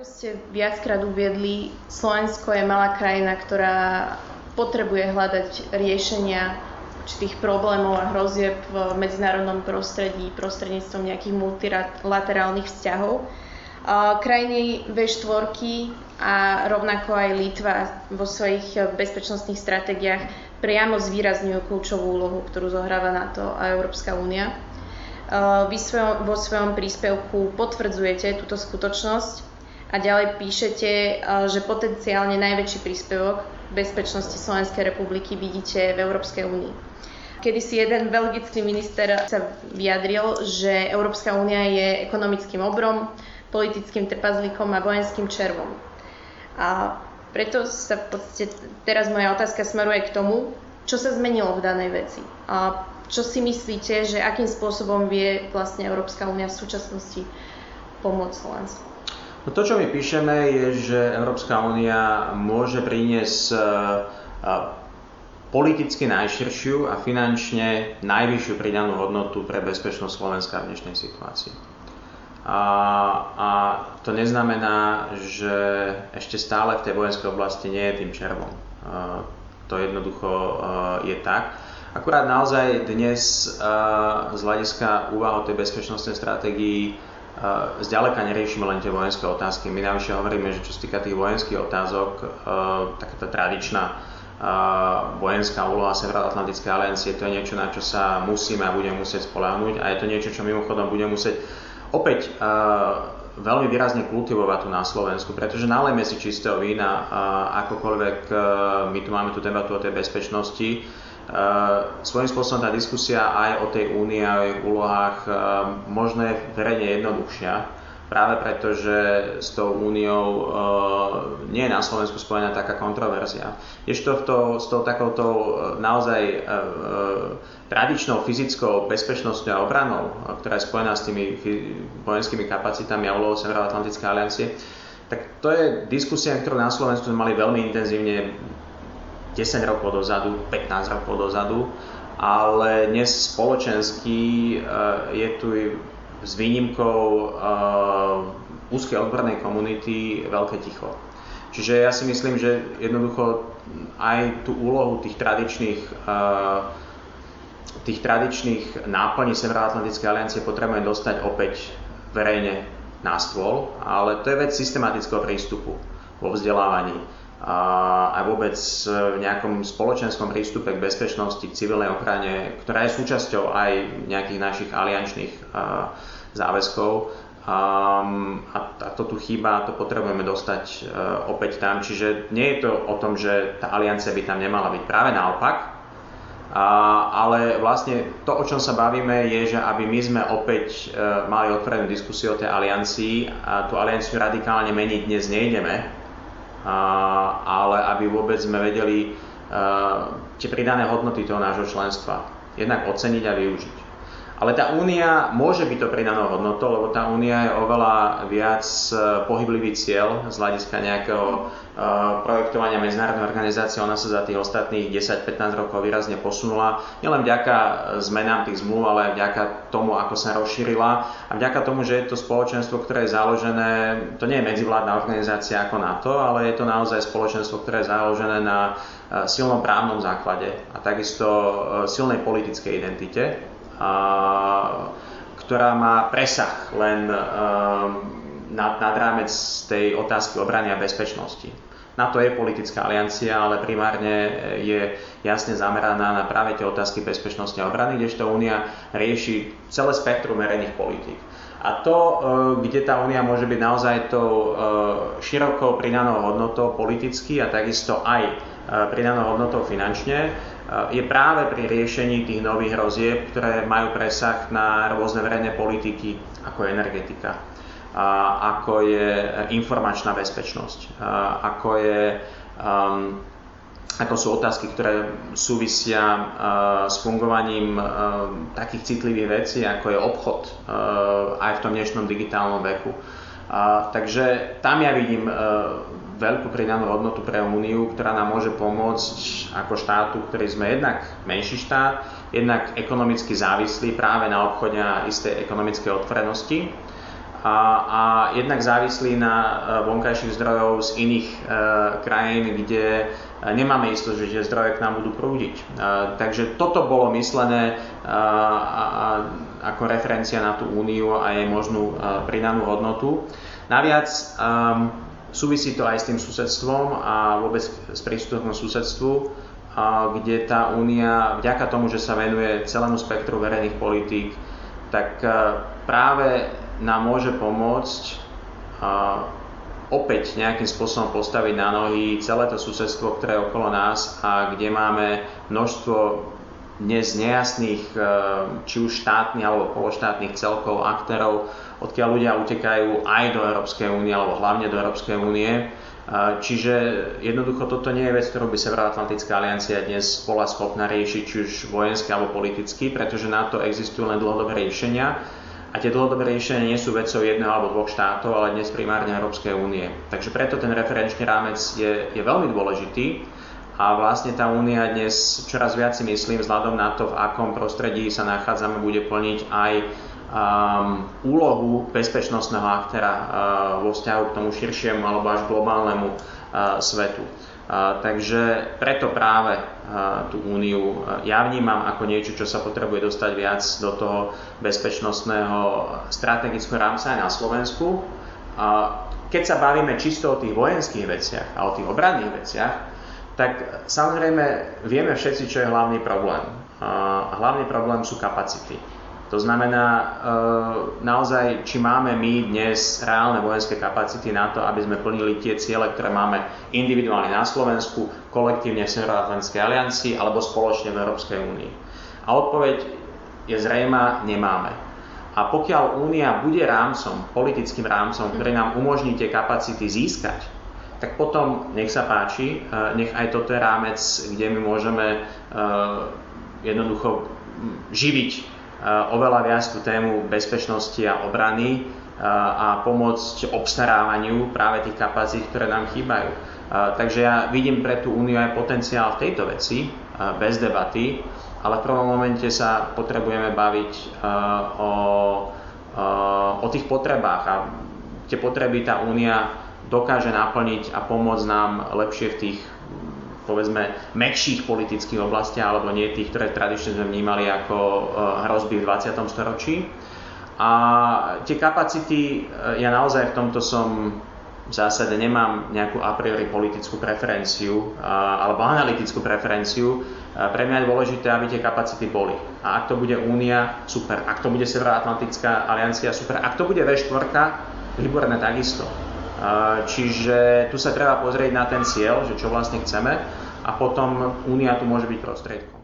Ako ste viackrát uviedli, Slovensko je malá krajina, ktorá potrebuje hľadať riešenia určitých problémov a hrozieb v medzinárodnom prostredí prostredníctvom nejakých multilaterálnych vzťahov. Krajiny V4 a rovnako aj Litva vo svojich bezpečnostných stratégiách priamo zvýrazňujú kľúčovú úlohu, ktorú zohráva NATO a Európska únia. Vy vo svojom príspevku potvrdzujete túto skutočnosť a ďalej píšete, že potenciálne najväčší príspevok bezpečnosti Slovenskej republiky vidíte v Európskej únii. Kedy si jeden belgický minister sa vyjadril, že Európska únia je ekonomickým obrom, politickým trpazlíkom a vojenským červom. A preto sa v podstate teraz moja otázka smeruje k tomu, čo sa zmenilo v danej veci. A čo si myslíte, že akým spôsobom vie vlastne Európska únia v súčasnosti pomôcť Slovensku? No to, čo my píšeme, je, že Európska únia môže priniesť politicky najširšiu a finančne najvyššiu pridanú hodnotu pre bezpečnosť Slovenska v dnešnej situácii. A, a to neznamená, že ešte stále v tej vojenskej oblasti nie je tým červom. A, to jednoducho je tak. Akurát naozaj dnes z hľadiska úvah o tej bezpečnostnej stratégii zďaleka neriešime len tie vojenské otázky. My navyše hovoríme, že čo sa týka tých vojenských otázok, taká tá tradičná vojenská úloha Severoatlantickej aliancie, to je niečo, na čo sa musíme a budeme musieť spoláhnuť a je to niečo, čo mimochodom budeme musieť opäť veľmi výrazne kultivovať tu na Slovensku, pretože nalejme si čistého vína, akokoľvek my tu máme tú debatu o tej bezpečnosti, svojím spôsobom tá diskusia aj o tej únii a o jej úlohách možno je verejne jednoduchšia, práve preto, že s tou úniou uh, nie je na Slovensku spojená taká kontroverzia. Ešte to, s tou takouto naozaj uh, tradičnou fyzickou bezpečnosťou a obranou, ktorá je spojená s tými vojenskými kapacitami a úlohou Severoatlantickej aliancie, tak to je diskusia, ktorú na Slovensku sme mali veľmi intenzívne 10 rokov dozadu, 15 rokov dozadu, ale dnes spoločensky uh, je tu s výnimkou uh, úzkej odbornej komunity veľké ticho. Čiže ja si myslím, že jednoducho aj tú úlohu tých tradičných, uh, tých tradičných náplní Severoatlantickej aliancie potrebujeme dostať opäť verejne na stôl, ale to je vec systematického prístupu vo vzdelávaní a vôbec v nejakom spoločenskom prístupe k bezpečnosti, k civilnej ochrane, ktorá je súčasťou aj nejakých našich aliančných záväzkov. Um, a, to tu chýba, to potrebujeme dostať uh, opäť tam. Čiže nie je to o tom, že tá aliancia by tam nemala byť. Práve naopak. A, ale vlastne to, o čom sa bavíme, je, že aby my sme opäť uh, mali otvorenú diskusiu o tej aliancii a tú alianciu radikálne meniť dnes nejdeme, ale aby vôbec sme vedeli uh, tie pridané hodnoty toho nášho členstva jednak oceniť a využiť. Ale tá únia môže byť to pridanou hodnotou, lebo tá únia je oveľa viac e, pohyblivý cieľ z hľadiska nejakého e, projektovania medzinárodnej organizácie. Ona sa za tých ostatných 10-15 rokov výrazne posunula. Nielen vďaka zmenám tých zmluv, ale aj vďaka tomu, ako sa rozšírila a vďaka tomu, že je to spoločenstvo, ktoré je založené, to nie je medzivládna organizácia ako NATO, ale je to naozaj spoločenstvo, ktoré je založené na silnom právnom základe a takisto silnej politickej identite ktorá má presah len um, nad, nad rámec tej otázky obrany a bezpečnosti. Na to je politická aliancia, ale primárne je jasne zameraná na práve tie otázky bezpečnosti a obrany, kdežto Únia rieši celé spektrum verejných politík. A to, uh, kde tá únia môže byť naozaj tou širokou pridanou hodnotou politicky a takisto aj pridanou hodnotou finančne, je práve pri riešení tých nových hrozieb, ktoré majú presah na rôzne verejné politiky, ako je energetika, ako je informačná bezpečnosť, ako, je, um, ako sú otázky, ktoré súvisia s fungovaním takých citlivých vecí, ako je obchod aj v tom dnešnom digitálnom veku. Takže tam ja vidím veľkú pridanú hodnotu pre Úniu, ktorá nám môže pomôcť ako štátu, ktorý sme jednak menší štát, jednak ekonomicky závislí práve na obchode a istej ekonomickej otvorenosti. A, a jednak závislí na e, vonkajších zdrojov z iných e, krajín, kde e, nemáme istosť, že tie zdroje k nám budú prúdiť. E, takže toto bolo myslené e, a, a, ako referencia na tú úniu a jej možnú e, pridanú hodnotu. Naviac e, súvisí to aj s tým susedstvom a vôbec s prístupom susedstvu, a, kde tá únia, vďaka tomu, že sa venuje celému spektru verejných politík, tak práve nám môže pomôcť opäť nejakým spôsobom postaviť na nohy celé to susedstvo, ktoré je okolo nás a kde máme množstvo dnes nejasných, e, či už štátnych alebo pološtátnych celkov, aktérov, odkiaľ ľudia utekajú aj do Európskej únie alebo hlavne do Európskej únie. E, čiže jednoducho toto nie je vec, ktorú by Severoatlantická aliancia dnes bola schopná riešiť, či už vojensky alebo politicky, pretože na to existujú len dlhodobé riešenia a tie dlhodobé riešenia nie sú vecou jedného alebo dvoch štátov, ale dnes primárne Európskej únie. Takže preto ten referenčný rámec je, je veľmi dôležitý a vlastne tá únia dnes čoraz viac si myslím, vzhľadom na to, v akom prostredí sa nachádzame, bude plniť aj um, úlohu bezpečnostného aktéra uh, vo vzťahu k tomu širšiemu alebo až globálnemu uh, svetu takže preto práve tú úniu ja vnímam ako niečo, čo sa potrebuje dostať viac do toho bezpečnostného strategického rámca aj na Slovensku. Keď sa bavíme čisto o tých vojenských veciach a o tých obranných veciach, tak samozrejme vieme všetci, čo je hlavný problém. Hlavný problém sú kapacity. To znamená e, naozaj, či máme my dnes reálne vojenské kapacity na to, aby sme plnili tie ciele, ktoré máme individuálne na Slovensku, kolektívne v Severoatlantickej aliancii alebo spoločne v Európskej únii. A odpoveď je zrejma, nemáme. A pokiaľ Únia bude rámcom, politickým rámcom, ktorý nám umožní tie kapacity získať, tak potom nech sa páči, e, nech aj toto je rámec, kde my môžeme e, jednoducho živiť oveľa viac tú tému bezpečnosti a obrany eh, a pomôcť obstarávaniu práve tých kapacít, ktoré nám chýbajú. Eh, takže ja vidím pre tú úniu aj potenciál v tejto veci, bez debaty, ale v prvom momente sa potrebujeme baviť o, o tých potrebách a tie potreby tá únia dokáže naplniť a pomôcť nám lepšie v tých povedzme mäkších politických oblastiach, alebo nie tých, ktoré tradične sme vnímali ako eh, hrozby v 20. storočí. A tie kapacity, eh, ja naozaj v tomto som v zásade nemám nejakú a priori politickú preferenciu eh, alebo analytickú preferenciu. Pre mňa je dôležité, aby tie kapacity boli. A ak to bude Únia, super. Ak to bude Severoatlantická aliancia, super. Ak to bude V4, výborné takisto. Čiže tu sa treba pozrieť na ten cieľ, že čo vlastne chceme a potom Únia tu môže byť prostriedkom.